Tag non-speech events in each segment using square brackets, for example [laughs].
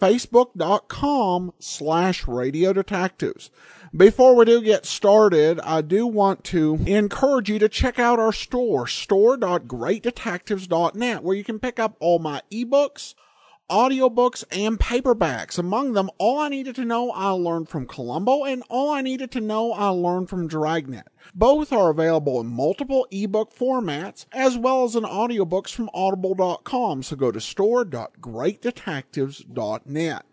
facebook.com slash radio detectives. Before we do get started, I do want to encourage you to check out our store, store.greatdetectives.net, where you can pick up all my ebooks, audiobooks, and paperbacks. Among them, All I Needed to Know I Learned from Columbo and All I Needed to Know I Learned from Dragnet. Both are available in multiple ebook formats as well as in audiobooks from audible.com, so go to store.greatdetectives.net.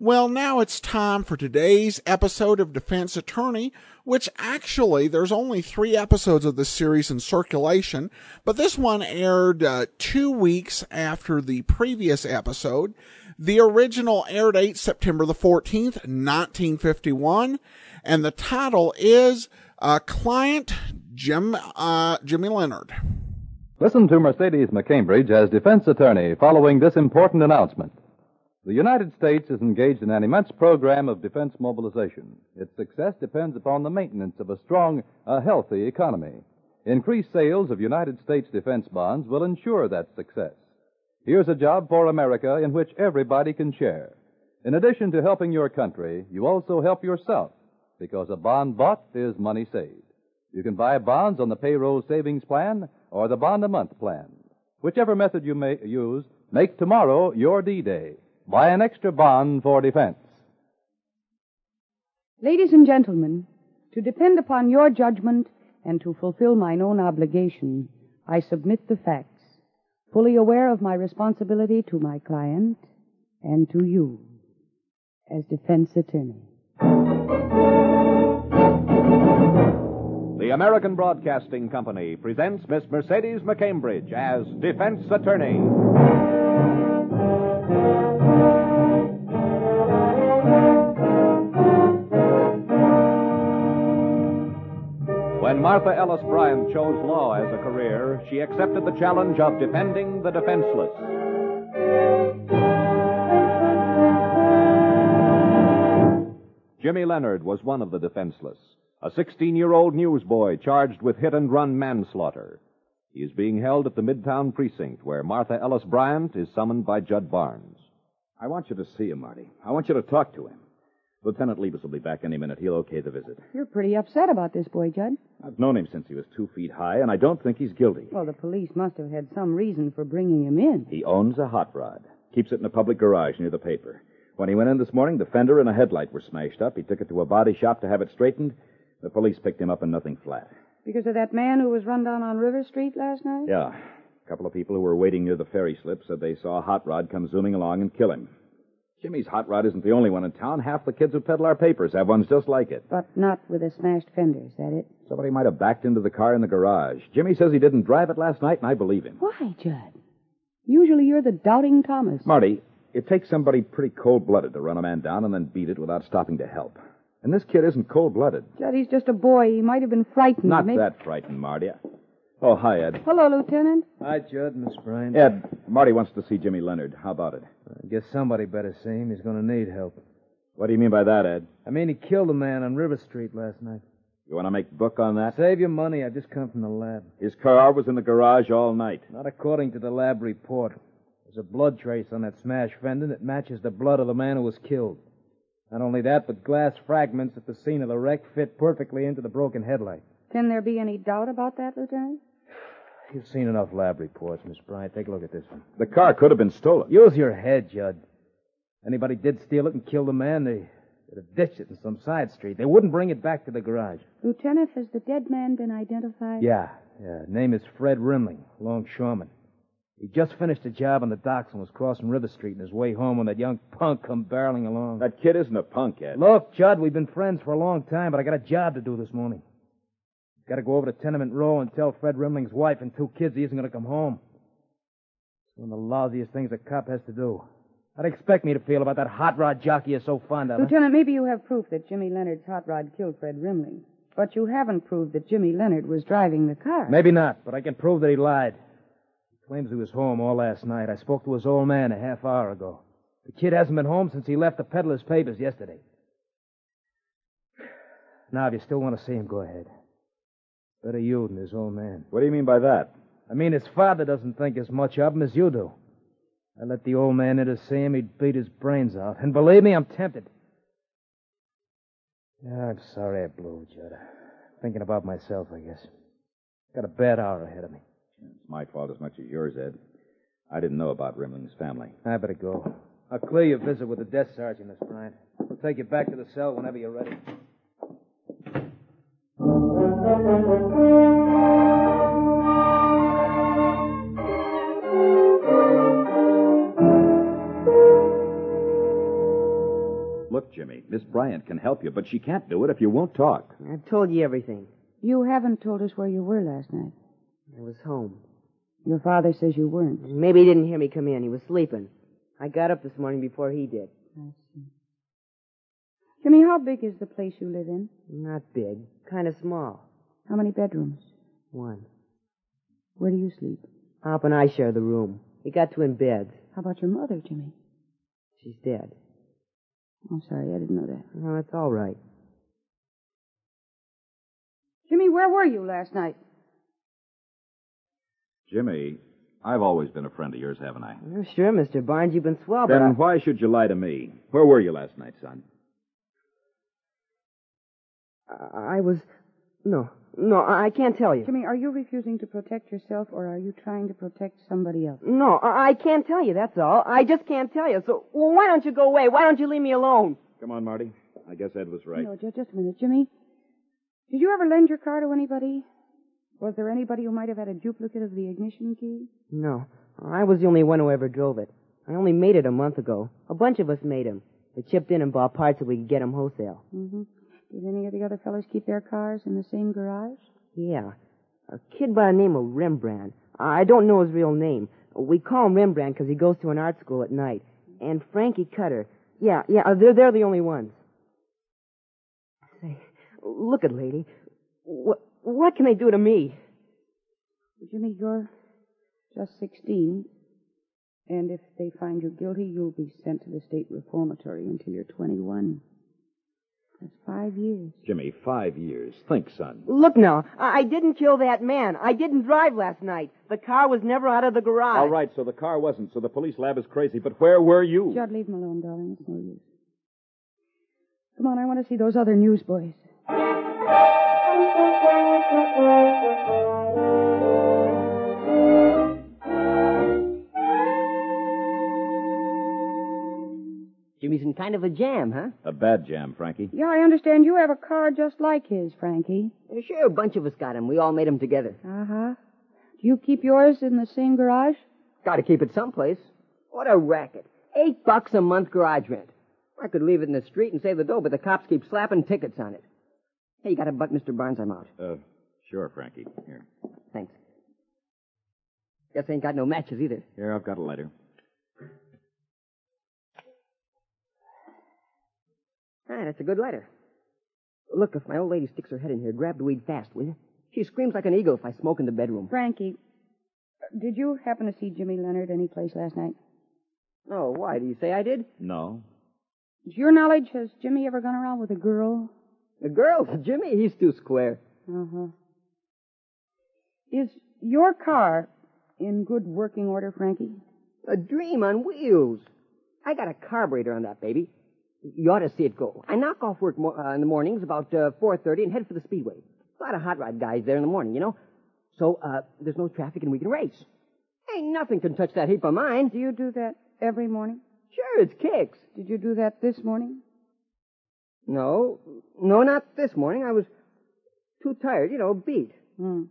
Well, now it's time for today's episode of Defense Attorney, which actually there's only three episodes of this series in circulation, but this one aired uh, two weeks after the previous episode. The original air date September the 14th, 1951, and the title is uh, Client Jim uh, Jimmy Leonard. Listen to Mercedes McCambridge as defense attorney following this important announcement. The United States is engaged in an immense program of defense mobilization. Its success depends upon the maintenance of a strong, a healthy economy. Increased sales of United States defense bonds will ensure that success. Here's a job for America in which everybody can share. In addition to helping your country, you also help yourself because a bond bought is money saved. You can buy bonds on the payroll savings plan or the bond a month plan. Whichever method you may use, make tomorrow your D Buy an extra bond for defense. Ladies and gentlemen, to depend upon your judgment and to fulfill mine own obligation, I submit the facts, fully aware of my responsibility to my client and to you as defense attorney. The American Broadcasting Company presents Miss Mercedes McCambridge as defense attorney. When Martha Ellis Bryant chose law as a career, she accepted the challenge of defending the defenseless. Jimmy Leonard was one of the defenseless, a 16 year old newsboy charged with hit and run manslaughter. He is being held at the Midtown Precinct, where Martha Ellis Bryant is summoned by Judd Barnes. I want you to see him, Marty. I want you to talk to him. Lieutenant Leibus will be back any minute. He'll okay the visit. You're pretty upset about this boy, Judd. I've known him since he was two feet high, and I don't think he's guilty. Well, the police must have had some reason for bringing him in. He owns a hot rod. Keeps it in a public garage near the paper. When he went in this morning, the fender and a headlight were smashed up. He took it to a body shop to have it straightened. The police picked him up and nothing flat. Because of that man who was run down on River Street last night? Yeah. A couple of people who were waiting near the ferry slip said they saw a hot rod come zooming along and kill him. Jimmy's hot rod isn't the only one in town. Half the kids who peddle our papers have ones just like it. But not with a smashed fender, is that it? Somebody might have backed into the car in the garage. Jimmy says he didn't drive it last night, and I believe him. Why, Judd? Usually you're the doubting Thomas. Marty, it takes somebody pretty cold blooded to run a man down and then beat it without stopping to help. And this kid isn't cold blooded. Judd, he's just a boy. He might have been frightened. Not Maybe- that frightened, Marty. Oh, hi, Ed. Hello, Lieutenant. Hi, Judd, Miss Bryant. Ed, Marty wants to see Jimmy Leonard. How about it? I guess somebody better see him. He's going to need help. What do you mean by that, Ed? I mean, he killed a man on River Street last night. You want to make book on that? Save your money. I've just come from the lab. His car was in the garage all night. Not according to the lab report. There's a blood trace on that smash fender that matches the blood of the man who was killed. Not only that, but glass fragments at the scene of the wreck fit perfectly into the broken headlight. Can there be any doubt about that, Lieutenant? You've seen enough lab reports, Miss Bryant. Take a look at this one. The car could have been stolen. Use your head, Judd. Anybody did steal it and kill the man, they, they'd have ditched it in some side street. They wouldn't bring it back to the garage. Lieutenant, has the dead man been identified? Yeah, yeah. Name is Fred Rimling, longshoreman. He just finished a job on the docks and was crossing River Street on his way home when that young punk come barreling along. That kid isn't a punk, Ed. Look, Judd, we've been friends for a long time, but I got a job to do this morning. Got to go over to Tenement Row and tell Fred Rimling's wife and two kids he isn't going to come home. It's one of the lousiest things a cop has to do. How'd you expect me to feel about that hot rod jockey you're so fond of? huh? Lieutenant, maybe you have proof that Jimmy Leonard's hot rod killed Fred Rimling. But you haven't proved that Jimmy Leonard was driving the car. Maybe not, but I can prove that he lied. He claims he was home all last night. I spoke to his old man a half hour ago. The kid hasn't been home since he left the peddler's papers yesterday. Now, if you still want to see him, go ahead. Better you than his old man. What do you mean by that? I mean, his father doesn't think as much of him as you do. I let the old man in to see him, he'd beat his brains out. And believe me, I'm tempted. Yeah, I'm sorry I blew, Judd. Uh, thinking about myself, I guess. Got a bad hour ahead of me. It's my fault as much as yours, Ed. I didn't know about Rimling's family. I better go. I'll clear your visit with the desk sergeant, Miss Bryant. We'll take you back to the cell whenever you're ready. Look, Jimmy, Miss Bryant can help you, but she can't do it if you won't talk. I've told you everything. You haven't told us where you were last night. I was home. Your father says you weren't. Maybe he didn't hear me come in. He was sleeping. I got up this morning before he did. I see. Jimmy, how big is the place you live in? Not big. Kind of small. How many bedrooms? One. Where do you sleep? Hop and I share the room. We got twin beds. How about your mother, Jimmy? She's dead. Oh, I'm sorry, I didn't know that. No, it's all right. Jimmy, where were you last night? Jimmy, I've always been a friend of yours, haven't I? Oh, sure, Mr. Barnes, you've been swell, but Then I- why should you lie to me? Where were you last night, son? I, I was. No, no, I I can't tell you. Jimmy, are you refusing to protect yourself or are you trying to protect somebody else? No, I I can't tell you, that's all. I just can't tell you. So well, why don't you go away? Why don't you leave me alone? Come on, Marty. I guess Ed was right. No, ju- just a minute. Jimmy, did you ever lend your car to anybody? Was there anybody who might have had a duplicate of the ignition key? No, I was the only one who ever drove it. I only made it a month ago. A bunch of us made made 'em. We chipped in and bought parts so we could get 'em wholesale. Mm-hmm. Did any of the other fellows keep their cars in the same garage? Yeah. A kid by the name of Rembrandt. I don't know his real name. We call him Rembrandt because he goes to an art school at night. And Frankie Cutter. Yeah, yeah, uh, they're, they're the only ones. Say, look at lady. What, what can they do to me? Jimmy, you're just 16. And if they find you guilty, you'll be sent to the state reformatory until you're 21. That's five years. Jimmy, five years. Think, son. Look now, I, I didn't kill that man. I didn't drive last night. The car was never out of the garage. All right, so the car wasn't, so the police lab is crazy, but where were you? Judd, leave him alone, darling. It's no use. Come on, I want to see those other newsboys. Jimmy's in kind of a jam, huh? A bad jam, Frankie. Yeah, I understand you have a car just like his, Frankie. Sure, a bunch of us got him. We all made him together. Uh huh. Do you keep yours in the same garage? Got to keep it someplace. What a racket. Eight bucks a month garage rent. I could leave it in the street and save the dough, but the cops keep slapping tickets on it. Hey, you got a butt, Mr. Barnes? I'm out. Uh, sure, Frankie. Here. Thanks. Guess I ain't got no matches either. Here, I've got a lighter. Ah, that's a good letter. Look, if my old lady sticks her head in here, grab the weed fast, will you? She screams like an eagle if I smoke in the bedroom. Frankie, did you happen to see Jimmy Leonard any place last night? Oh, why? Do you say I did? No. To your knowledge, has Jimmy ever gone around with a girl? A girl, [laughs] Jimmy, he's too square. Uh huh. Is your car in good working order, Frankie? A dream on wheels. I got a carburetor on that baby. You ought to see it go. I knock off work mo- uh, in the mornings about uh, 4.30 and head for the speedway. A lot of hot rod guys there in the morning, you know. So, uh, there's no traffic and we can race. Ain't nothing can touch that heap of mine. Do you do that every morning? Sure, it's kicks. Did you do that this morning? No, no, not this morning. I was too tired, you know, beat. Hmm.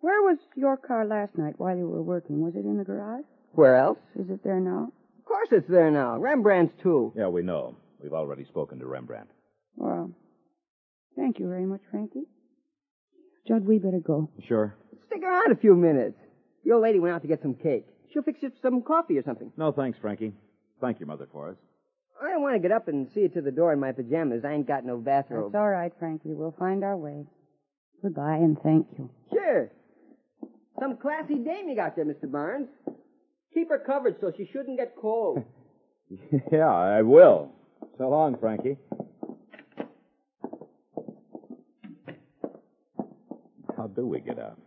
Where was your car last night while you were working? Was it in the garage? Where else? Is it there now? Of course it's there now. Rembrandt's too. Yeah, we know. We've already spoken to Rembrandt. Well, thank you very much, Frankie. Judd, we better go. Sure. Stick around a few minutes. The old lady went out to get some cake. She'll fix you some coffee or something. No, thanks, Frankie. Thank your mother for us. I don't want to get up and see you to the door in my pajamas. I ain't got no bathrobe. That's all right, Frankie. We'll find our way. Goodbye and thank you. Sure. Some classy dame you got there, Mr. Barnes. Keep her covered so she shouldn't get cold. [laughs] yeah, I will. So long, Frankie. How do we get out?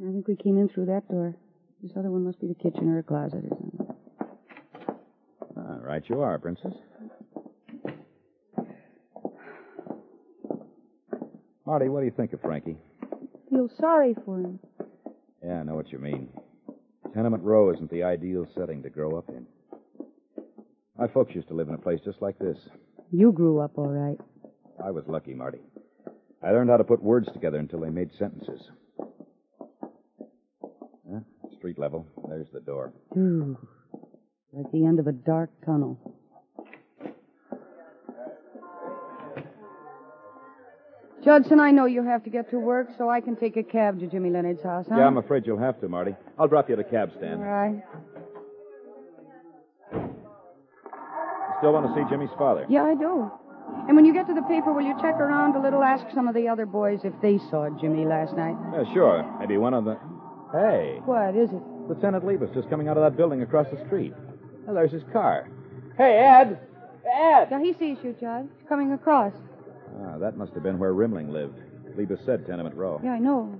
I think we came in through that door. This other one must be the kitchen or a closet or something. Ah, right you are, Princess. Marty, what do you think of Frankie? Feel sorry for him. Yeah, I know what you mean. Tenement row isn't the ideal setting to grow up in. My folks used to live in a place just like this. You grew up all right. I was lucky, Marty. I learned how to put words together until they made sentences. Huh? Street level. There's the door. Ooh, like the end of a dark tunnel. Judson, I know you have to get to work, so I can take a cab to Jimmy Leonard's house, huh? Yeah, I'm afraid you'll have to, Marty. I'll drop you at a cab stand. All right. Still want to see Jimmy's father? Yeah, I do. And when you get to the paper, will you check around a little? Ask some of the other boys if they saw Jimmy last night. Yeah, sure. Maybe one of the. Hey, What is it? Lieutenant Levis just coming out of that building across the street. Well, there's his car. Hey, Ed! Ed! Yeah, he sees you, Judge. He's coming across. Ah, that must have been where Rimling lived. Leibus said tenement row. Yeah, I know.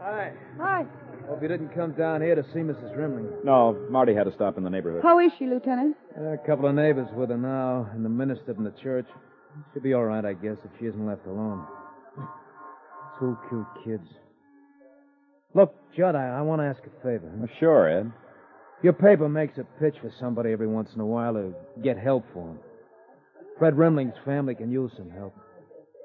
Hi. Hi. Hope you didn't come down here to see Mrs. Rimling. No, Marty had to stop in the neighborhood. How is she, Lieutenant? A couple of neighbors with her now, and the minister from the church. She'll be all right, I guess, if she isn't left alone. Two cute kids. Look, Judd, I, I want to ask a favor. Well, sure, Ed. Your paper makes a pitch for somebody every once in a while to get help for him. Fred Rimling's family can use some help.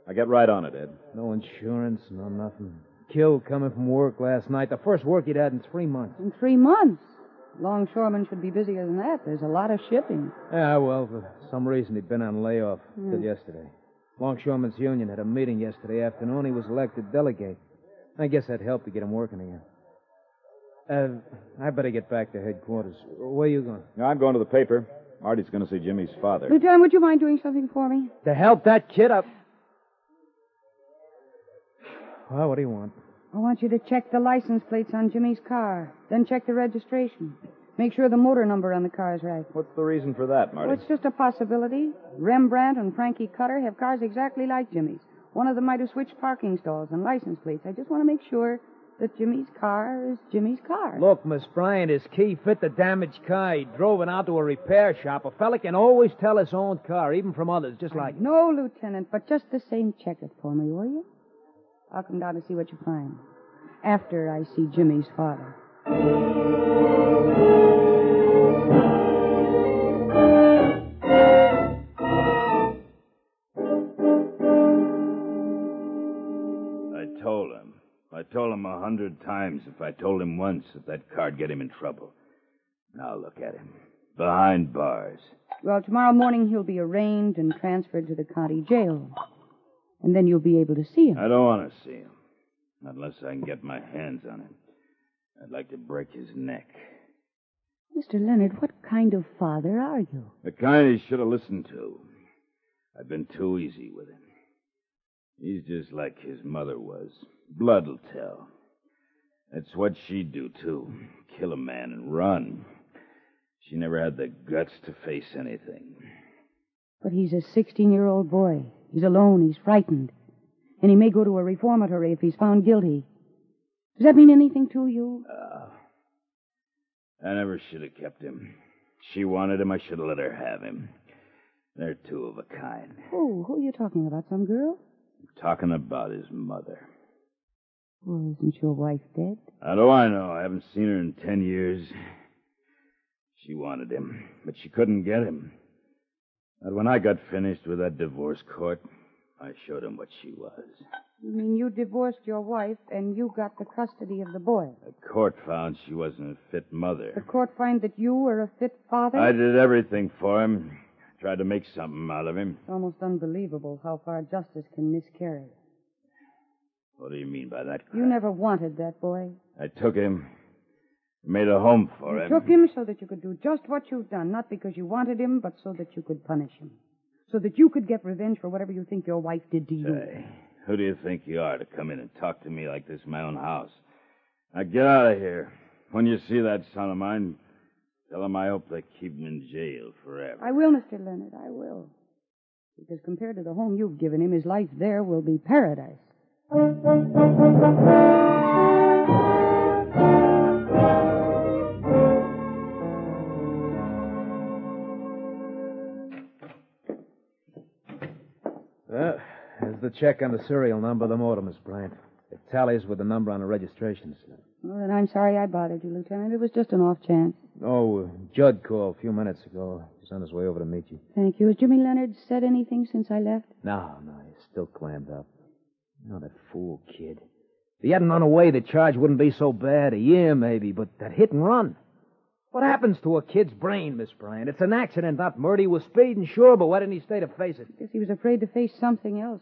I get right on it, Ed. No insurance, no nothing. Killed coming from work last night. The first work he'd had in three months. In three months. Longshoremen should be busier than that. There's a lot of shipping. Yeah, well, for some reason he'd been on layoff till yesterday. Longshoremen's Union had a meeting yesterday afternoon. He was elected delegate. I guess that helped to get him working again. Uh, I better get back to headquarters. Where are you going? Now, I'm going to the paper. Marty's going to see Jimmy's father. Lieutenant, would you mind doing something for me? To help that kid up. Well, what do you want? I want you to check the license plates on Jimmy's car, then check the registration. Make sure the motor number on the car is right. What's the reason for that, Marty? Well, it's just a possibility. Rembrandt and Frankie Cutter have cars exactly like Jimmy's. One of them might have switched parking stalls and license plates. I just want to make sure that Jimmy's car is Jimmy's car. Look, Miss Bryant, his key fit the damaged car. He drove it out to a repair shop. A fella can always tell his own car, even from others, just like. No, Lieutenant, but just the same, check it for me, will you? I'll come down to see what you find. After I see Jimmy's father. A hundred times if I told him once that that card would get him in trouble. Now look at him. Behind bars. Well, tomorrow morning he'll be arraigned and transferred to the county jail. And then you'll be able to see him. I don't want to see him. Not unless I can get my hands on him. I'd like to break his neck. Mr. Leonard, what kind of father are you? The kind he should have listened to. I've been too easy with him. He's just like his mother was. Blood'll tell. That's what she'd do, too. Kill a man and run. She never had the guts to face anything. But he's a 16 year old boy. He's alone. He's frightened. And he may go to a reformatory if he's found guilty. Does that mean anything to you? Uh, I never should have kept him. She wanted him, I should have let her have him. They're two of a kind. Oh, who are you talking about? Some girl? I'm talking about his mother. Oh, isn't your wife dead? How do I know? I haven't seen her in ten years. She wanted him, but she couldn't get him. But when I got finished with that divorce court, I showed him what she was. You mean you divorced your wife and you got the custody of the boy? The court found she wasn't a fit mother. The court found that you were a fit father? I did everything for him. Tried to make something out of him. It's almost unbelievable how far justice can miscarry. What do you mean by that? You never wanted that boy. I took him. Made a home for You him. took him so that you could do just what you've done, not because you wanted him, but so that you could punish him. So that you could get revenge for whatever you think your wife did to you. Say, who do you think you are to come in and talk to me like this in my own house? Now get out of here. When you see that son of mine, tell him I hope they keep him in jail forever. I will, Mr. Leonard, I will. Because compared to the home you've given him, his life there will be paradise. Well, there's the check on the serial number of the motor, Miss Bryant. It tallies with the number on the registration slip. Well, then I'm sorry I bothered you, Lieutenant. It was just an off chance. Oh, uh, Judd called a few minutes ago. He's on his way over to meet you. Thank you. Has Jimmy Leonard said anything since I left? No, no, he's still clammed up. Oh, that fool kid. If he hadn't run away, the charge wouldn't be so bad. A year, maybe, but that hit and run. What happens to a kid's brain, Miss Bryant? It's an accident, not murder. He was speeding, sure, but why didn't he stay to face it? Guess he was afraid to face something else.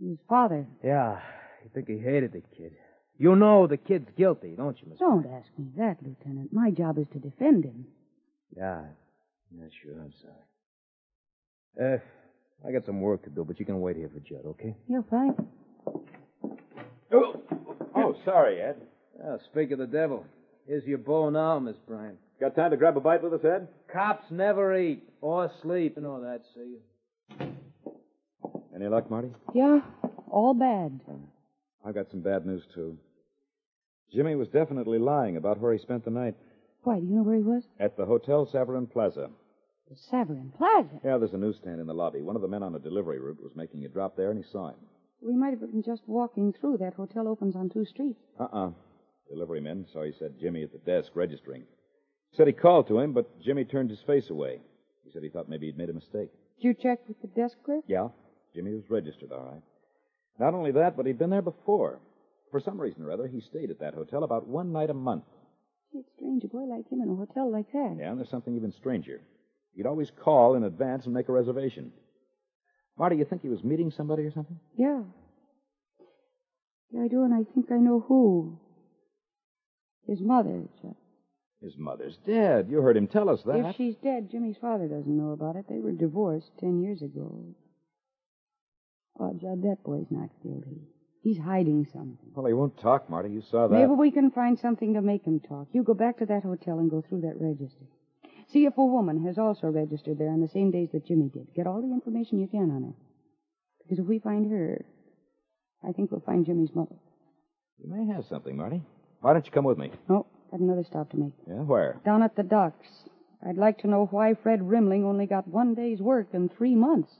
His father. Yeah, you think he hated the kid. You know the kid's guilty, don't you, Miss? Don't ask me that, Lieutenant. My job is to defend him. Yeah, yeah, sure. I'm sorry. Uh, I got some work to do, but you can wait here for Judd, okay? Yeah, fine. Oh, oh sorry, Ed. Ah, speak of the devil. Here's your bow now, Miss Bryant. Got time to grab a bite with us, Ed? Cops never eat or sleep and all that, see? Any luck, Marty? Yeah, all bad. I've got some bad news, too. Jimmy was definitely lying about where he spent the night. Why, do you know where he was? At the Hotel Savarin Plaza. The Savarin Plaza. Yeah, there's a newsstand in the lobby. One of the men on a delivery route was making a drop there, and he saw him. We might have been just walking through. That hotel opens on two streets. Uh-uh. Delivery men saw he said Jimmy at the desk registering. Said he called to him, but Jimmy turned his face away. He said he thought maybe he'd made a mistake. Did you check with the desk clerk? Yeah, Jimmy was registered, all right. Not only that, but he'd been there before. For some reason or other, he stayed at that hotel about one night a month. It's strange a boy like him in a hotel like that. Yeah, and there's something even stranger. He'd always call in advance and make a reservation. Marty, you think he was meeting somebody or something? Yeah. Yeah, I do, and I think I know who. His mother, Chuck. His mother's dead. You heard him tell us that. If she's dead, Jimmy's father doesn't know about it. They were divorced ten years ago. Oh, Judd, that boy's not guilty. He's hiding something. Well, he won't talk, Marty. You saw that. Maybe we can find something to make him talk. You go back to that hotel and go through that register. See if a woman has also registered there on the same days that Jimmy did. Get all the information you can on her. Because if we find her, I think we'll find Jimmy's mother. You may have something, Marty. Why don't you come with me? Oh, got another stop to make. Yeah, where? Down at the docks. I'd like to know why Fred Rimling only got one day's work in three months.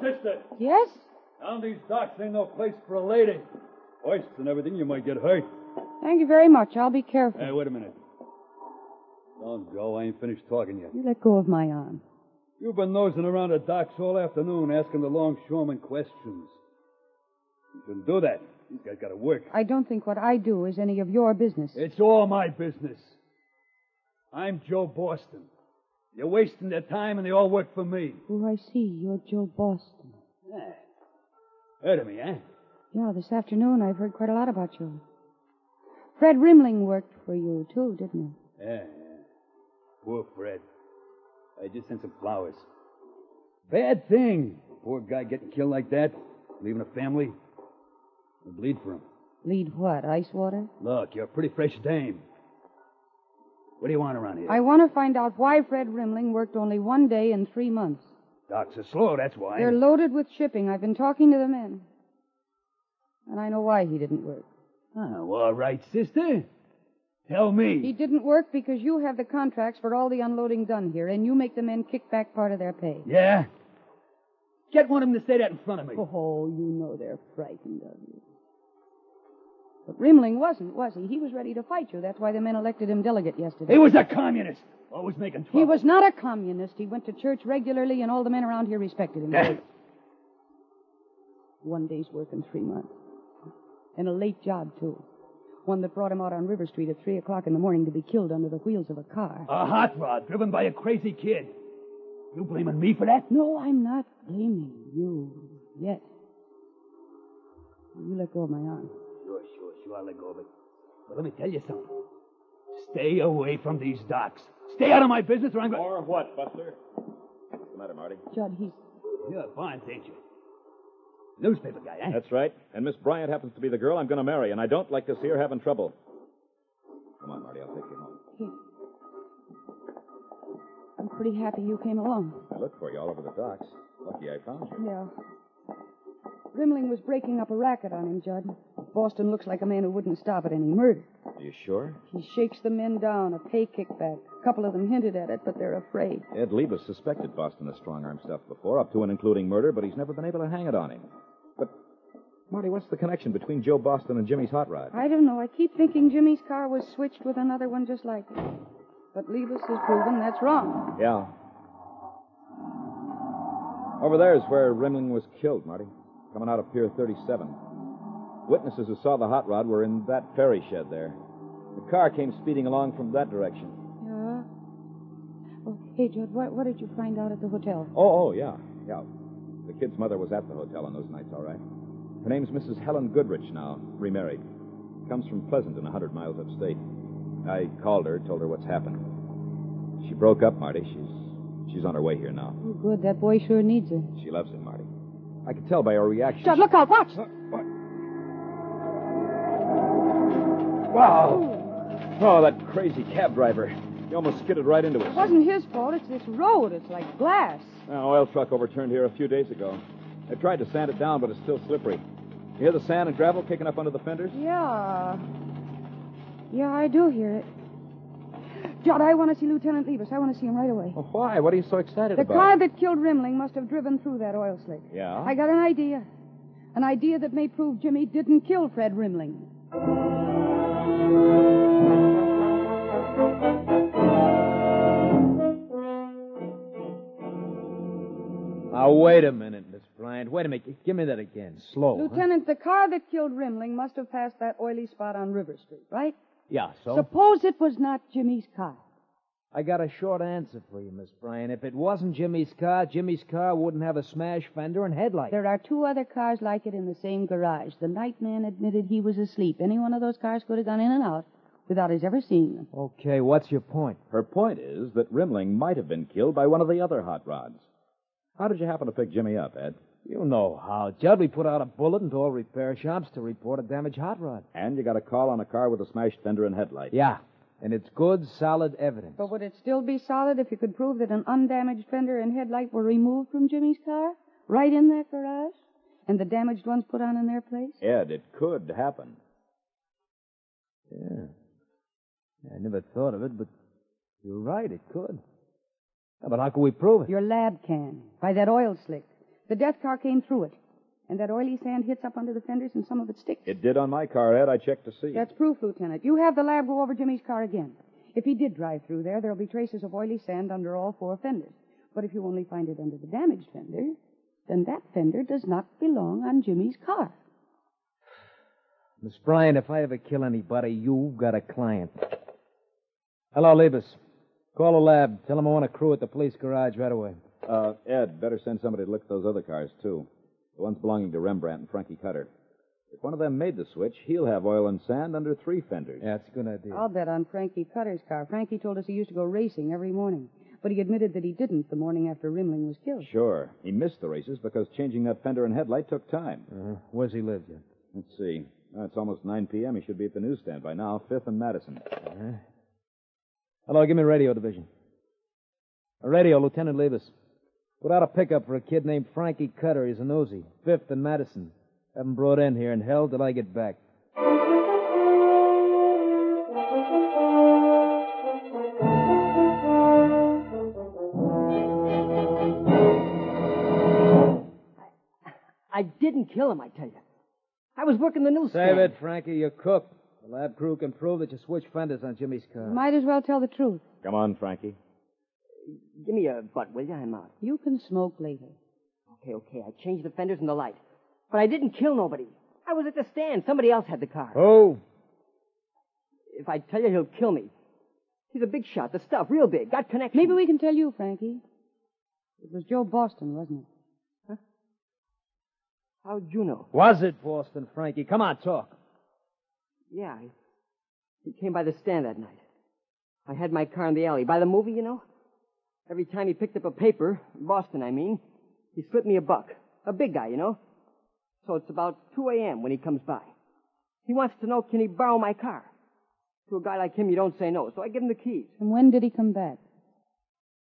Sister. Yes? Down these docks ain't no place for a lady. Hoists and everything, you might get hurt. Thank you very much. I'll be careful. Hey, wait a minute. Don't go. I ain't finished talking yet. You let go of my arm. You've been nosing around the docks all afternoon asking the longshoremen questions. You shouldn't do that. These guys gotta work. I don't think what I do is any of your business. It's all my business. I'm Joe Boston. You're wasting their time and they all work for me. Oh, I see. You're Joe Boston. Yeah. Heard of me, eh? Yeah, this afternoon I've heard quite a lot about you. Fred Rimling worked for you, too, didn't he? Yeah, yeah. Poor Fred. I just sent some flowers. Bad thing. Poor guy getting killed like that, leaving a family. I bleed for him. Bleed what? Ice water? Look, you're a pretty fresh dame. What do you want around here? I want to find out why Fred Rimling worked only one day in three months. Docks are slow, that's why. They're loaded with shipping. I've been talking to the men. And I know why he didn't work. Oh, all right, sister. Tell me. He didn't work because you have the contracts for all the unloading done here, and you make the men kick back part of their pay. Yeah? Get one of them to say that in front of me. Oh, you know they're frightened of you. But Rimling wasn't, was he? He was ready to fight you. That's why the men elected him delegate yesterday. He was a communist. Always making trouble. He was not a communist. He went to church regularly, and all the men around here respected him. One day's work in three months. And a late job, too. One that brought him out on River Street at 3 o'clock in the morning to be killed under the wheels of a car. A hot rod driven by a crazy kid. You blaming me for that? No, I'm not blaming you yet. You let go of my arm. Sure, sure, sure, I'll let go of it. But let me tell you something. Stay away from these docks. Stay out of my business or I'm going... To. Or what, Buster? What's the matter, Marty? Judd, he's. You're Barnes, ain't you? Newspaper guy, eh? That's right. And Miss Bryant happens to be the girl I'm going to marry, and I don't like to see her having trouble. Come on, Marty, I'll take you home. I'm pretty happy you came along. I looked for you all over the docks. Lucky I found you. Yeah. Rimling was breaking up a racket on him, Judd. Boston looks like a man who wouldn't stop at any murder. Are you sure? He shakes the men down, a pay kickback. A couple of them hinted at it, but they're afraid. Ed Liebes suspected Boston of strong arm stuff before, up to and including murder, but he's never been able to hang it on him. But, Marty, what's the connection between Joe Boston and Jimmy's hot rod? I don't know. I keep thinking Jimmy's car was switched with another one just like it. But Liebes has proven that's wrong. Yeah. Over there is where Rimling was killed, Marty. Coming out of Pier 37. Witnesses who saw the hot rod were in that ferry shed there. The car came speeding along from that direction. Yeah. Oh, hey, Judd, what, what did you find out at the hotel? Oh, oh, yeah, yeah. The kid's mother was at the hotel on those nights, all right. Her name's Mrs. Helen Goodrich now, remarried. Comes from Pleasanton, a hundred miles upstate. I called her, told her what's happened. She broke up, Marty. She's she's on her way here now. Oh, good. That boy sure needs her. She loves him, Marty. I could tell by her reaction. Judd, look out. Watch. What? Wow! Oh, that crazy cab driver. He almost skidded right into us. It wasn't his fault. It's this road. It's like glass. An oil truck overturned here a few days ago. They tried to sand it down, but it's still slippery. You hear the sand and gravel kicking up under the fenders? Yeah. Yeah, I do hear it. Judd, I want to see Lieutenant Levis. I want to see him right away. Well, why? What are you so excited The about? The car that killed Rimling must have driven through that oil slick. Yeah? I got an idea. An idea that may prove Jimmy didn't kill Fred Rimling. Now, wait a minute, Miss Bryant. Wait a minute. Give me that again. Slow. huh? Lieutenant, the car that killed Rimling must have passed that oily spot on River Street, right? Yeah, so? Suppose it was not Jimmy's car. I got a short answer for you, Miss Bryant. If it wasn't Jimmy's car, Jimmy's car wouldn't have a smashed fender and headlight. There are two other cars like it in the same garage. The night man admitted he was asleep. Any one of those cars could have gone in and out without his ever seeing them. Okay, what's your point? Her point is that Rimling might have been killed by one of the other hot rods. How did you happen to pick Jimmy up, Ed? You know how. Judd, we put out a bulletin to all repair shops to report a damaged hot rod. And you got a call on a car with a smashed fender and headlight. Yeah, and it's good, solid evidence. But would it still be solid if you could prove that an undamaged fender and headlight were removed from Jimmy's car? Right in that garage? And the damaged ones put on in their place? Ed, it could happen. Yeah. I never thought of it, but you're right, it could. Yeah, but how can we prove it? Your lab can. By that oil slick. The death car came through it. And that oily sand hits up under the fenders and some of it sticks. It did on my car, Ed. I checked to see. That's proof, Lieutenant. You have the lab go over Jimmy's car again. If he did drive through there, there'll be traces of oily sand under all four fenders. But if you only find it under the damaged fender, then that fender does not belong on Jimmy's car. Miss Bryant, if I ever kill anybody, you've got a client. Hello, Liebes. Call the lab. Tell them I want a crew at the police garage right away. Uh, Ed, better send somebody to look at those other cars, too. The ones belonging to Rembrandt and Frankie Cutter. If one of them made the switch, he'll have oil and sand under three fenders. Yeah, it's a good idea. I'll bet on Frankie Cutter's car. Frankie told us he used to go racing every morning. But he admitted that he didn't the morning after Rimling was killed. Sure. He missed the races because changing that fender and headlight took time. Uh-huh. Where's he live, Jim? Let's see. It's almost 9 p.m. He should be at the newsstand by now, 5th and Madison. Uh-huh. Hello, give me radio division. Radio, Lieutenant Levis. Put out a pickup for a kid named Frankie Cutter. He's a nosy. Fifth and Madison. Have him brought in here and held till I get back. I didn't kill him, I tell you. I was working the newsstand. Save it, Frankie. You're cooked. The lab crew can prove that you switched fenders on Jimmy's car. Might as well tell the truth. Come on, Frankie. Give me a butt, will you? I'm out. You can smoke later. Okay, okay. I changed the fenders and the light. But I didn't kill nobody. I was at the stand. Somebody else had the car. Oh. If I tell you, he'll kill me. He's a big shot, the stuff, real big, got connections. Maybe we can tell you, Frankie. It was Joe Boston, wasn't it? Huh? How'd you know? Was it Boston, Frankie? Come on, talk. Yeah, he, he came by the stand that night. I had my car in the alley. By the movie, you know? Every time he picked up a paper, Boston, I mean, he slipped me a buck. A big guy, you know? So it's about 2 a.m. when he comes by. He wants to know, can he borrow my car? To a guy like him, you don't say no. So I give him the keys. And when did he come back?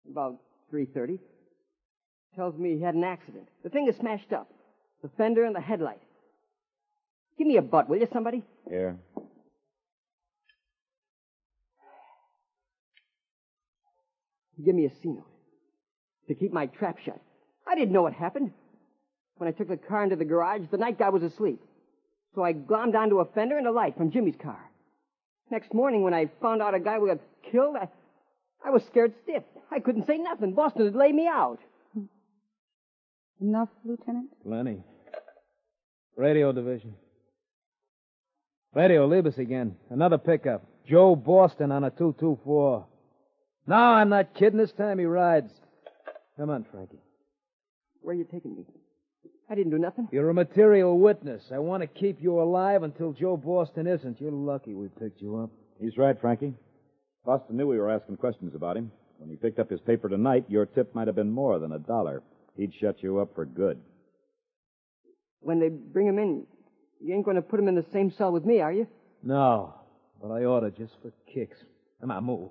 About 3.30. Tells me he had an accident. The thing is smashed up. The fender and the headlight. Give me a butt, will you, somebody? Here. Give me a C note. To keep my trap shut. I didn't know what happened. When I took the car into the garage, the night guy was asleep. So I glommed onto a fender and a light from Jimmy's car. Next morning, when I found out a guy was killed, I, I was scared stiff. I couldn't say nothing. Boston had laid me out. Enough, Lieutenant? Plenty. Radio division. Radio, leave us again. Another pickup. Joe Boston on a 224. No, I'm not kidding. This time he rides. Come on, Frankie. Where are you taking me? I didn't do nothing. You're a material witness. I want to keep you alive until Joe Boston isn't. You're lucky we picked you up. He's right, Frankie. Boston knew we were asking questions about him. When he picked up his paper tonight, your tip might have been more than a dollar. He'd shut you up for good. When they bring him in, you ain't going to put him in the same cell with me, are you? No, but I ought to just for kicks. Come on, move.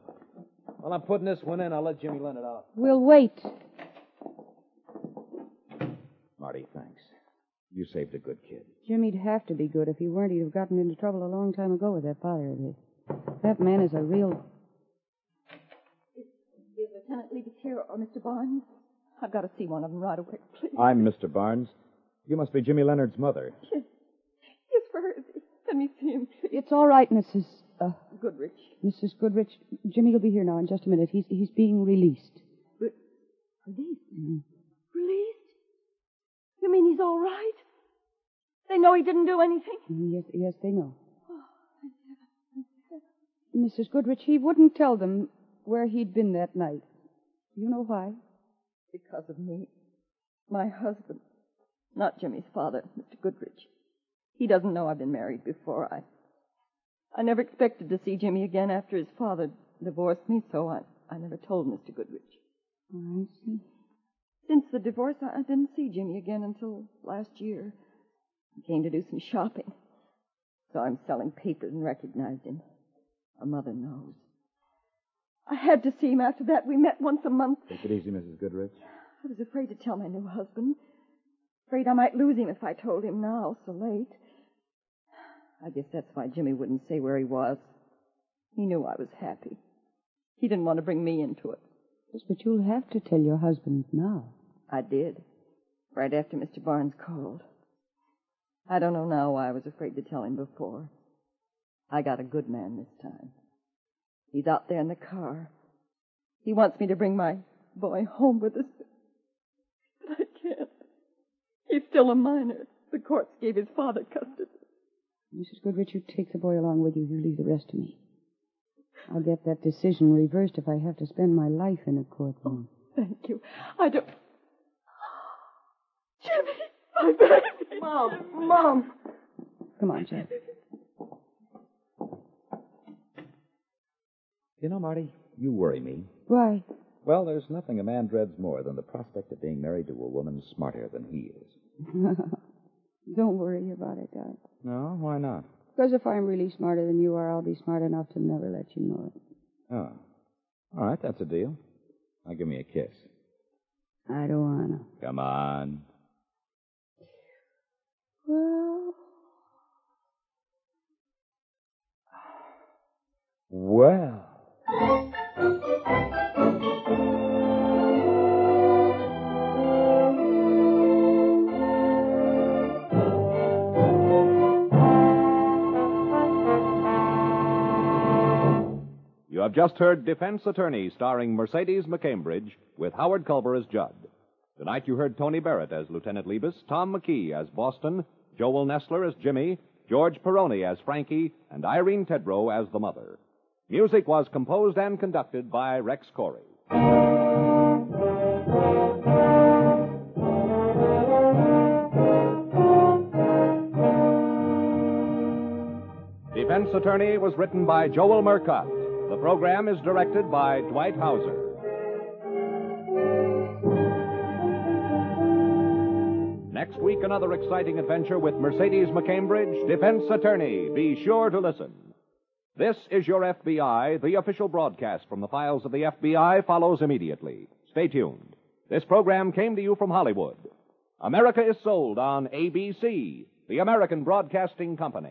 While I'm putting this one in, I'll let Jimmy Leonard out. We'll wait. Marty, thanks. You saved a good kid. Jimmy'd have to be good. If he weren't, he'd have gotten into trouble a long time ago with that father of his. That man is a real. Is Lieutenant Levis here or Mr. Barnes? I've got to see one of them right away, please. I'm Mr. Barnes. You must be Jimmy Leonard's mother. Yes, yes where is he? Let me see him, please. It's all right, Mrs. Uh, Goodrich. Mrs. Goodrich. Jimmy will be here now in just a minute. He's he's being released. Released? Released? You mean he's all right? They know he didn't do anything? Mm, Yes, yes, they know. Mrs. Goodrich, he wouldn't tell them where he'd been that night. You know why? Because of me. My husband. Not Jimmy's father, Mr. Goodrich. He doesn't know I've been married before. I I never expected to see Jimmy again after his father divorced me, so I, I never told Mr. Goodrich. I see. Since the divorce, I, I didn't see Jimmy again until last year. He came to do some shopping. Saw him selling papers and recognized him. A mother knows. I had to see him after that. We met once a month. Take it easy, Mrs. Goodrich. I was afraid to tell my new husband. Afraid I might lose him if I told him now, so late. I guess that's why Jimmy wouldn't say where he was. He knew I was happy. He didn't want to bring me into it. Yes, but you'll have to tell your husband now. I did. Right after Mr. Barnes called. I don't know now why I was afraid to tell him before. I got a good man this time. He's out there in the car. He wants me to bring my boy home with us. But I can't. He's still a minor. The courts gave his father custody. Mrs. Goodrich, you take the boy along with you. You leave the rest to me. I'll get that decision reversed if I have to spend my life in a courtroom. Oh, thank you. I don't. [gasps] Jimmy, my baby. Mom, Mom. Come on, Jack. You know, Marty, you worry me. Why? Well, there's nothing a man dreads more than the prospect of being married to a woman smarter than he is. [laughs] Don't worry about it, Doc. No, why not? Because if I'm really smarter than you are, I'll be smart enough to never let you know it. Oh. All right, that's a deal. Now give me a kiss. I don't wanna. Come on. Well, Well. Have just heard Defense Attorney starring Mercedes McCambridge with Howard Culver as Judd. Tonight you heard Tony Barrett as Lieutenant Lebus, Tom McKee as Boston, Joel Nestler as Jimmy, George Peroni as Frankie, and Irene Tedrow as the mother. Music was composed and conducted by Rex Koury. Defense Attorney was written by Joel Murcott. The program is directed by Dwight Hauser. Next week, another exciting adventure with Mercedes McCambridge, Defense Attorney. Be sure to listen. This is Your FBI. The official broadcast from the files of the FBI follows immediately. Stay tuned. This program came to you from Hollywood. America is sold on ABC, the American Broadcasting Company.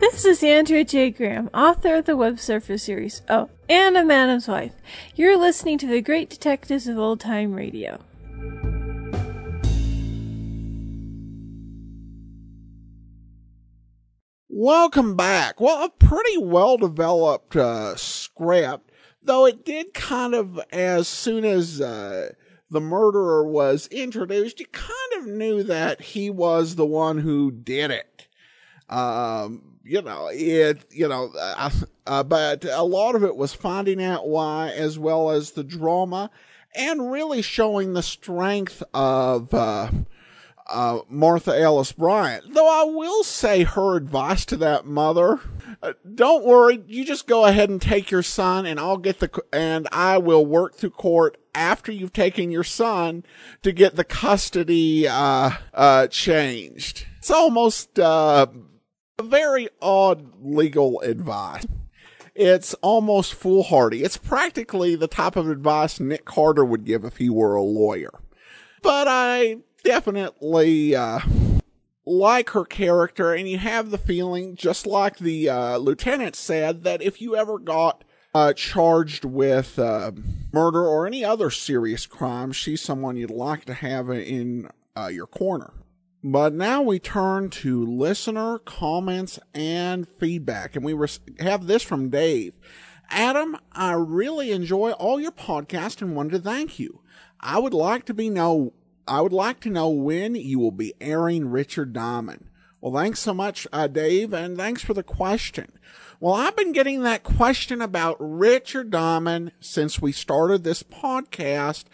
This is Andrea J. Graham, author of the Web Surfer series. Oh, Avenging Adam's Wife. You're listening to the Great Detectives of Old Time Radio. Welcome back. Well, a pretty well developed uh, script, though it did kind of, as soon as uh, the murderer was introduced, you kind of knew that he was the one who did it. Um, you know, it, you know, uh, uh, but a lot of it was finding out why, as well as the drama, and really showing the strength of, uh, uh, Martha Ellis Bryant. Though I will say her advice to that mother, uh, don't worry, you just go ahead and take your son and I'll get the, and I will work through court after you've taken your son to get the custody, uh, uh, changed. It's almost, uh, very odd legal advice. It's almost foolhardy. It's practically the type of advice Nick Carter would give if he were a lawyer. But I definitely uh, like her character, and you have the feeling, just like the uh, lieutenant said, that if you ever got uh, charged with uh, murder or any other serious crime, she's someone you'd like to have in uh, your corner. But now we turn to listener comments and feedback, and we have this from Dave. Adam, I really enjoy all your podcasts and wanted to thank you. I would like to be know I would like to know when you will be airing Richard Diamond. Well, thanks so much, uh, Dave, and thanks for the question. Well, I've been getting that question about Richard Diamond since we started this podcast.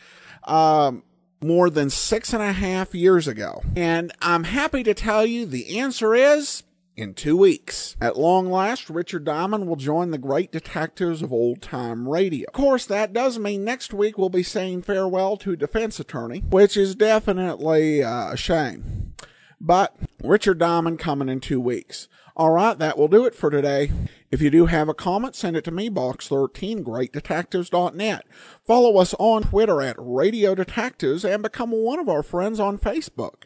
Um, more than six and a half years ago. And I'm happy to tell you the answer is in two weeks. At long last, Richard Diamond will join the great detectives of old time radio. Of course, that does mean next week we'll be saying farewell to defense attorney, which is definitely uh, a shame. But Richard Diamond coming in two weeks. All right, that will do it for today. If you do have a comment, send it to me, box13, greatdetectives.net. Follow us on Twitter at Radio Detectives and become one of our friends on Facebook.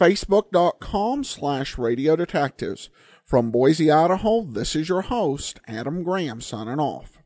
Facebook.com slash Radio Detectives. From Boise, Idaho, this is your host, Adam Graham, signing off.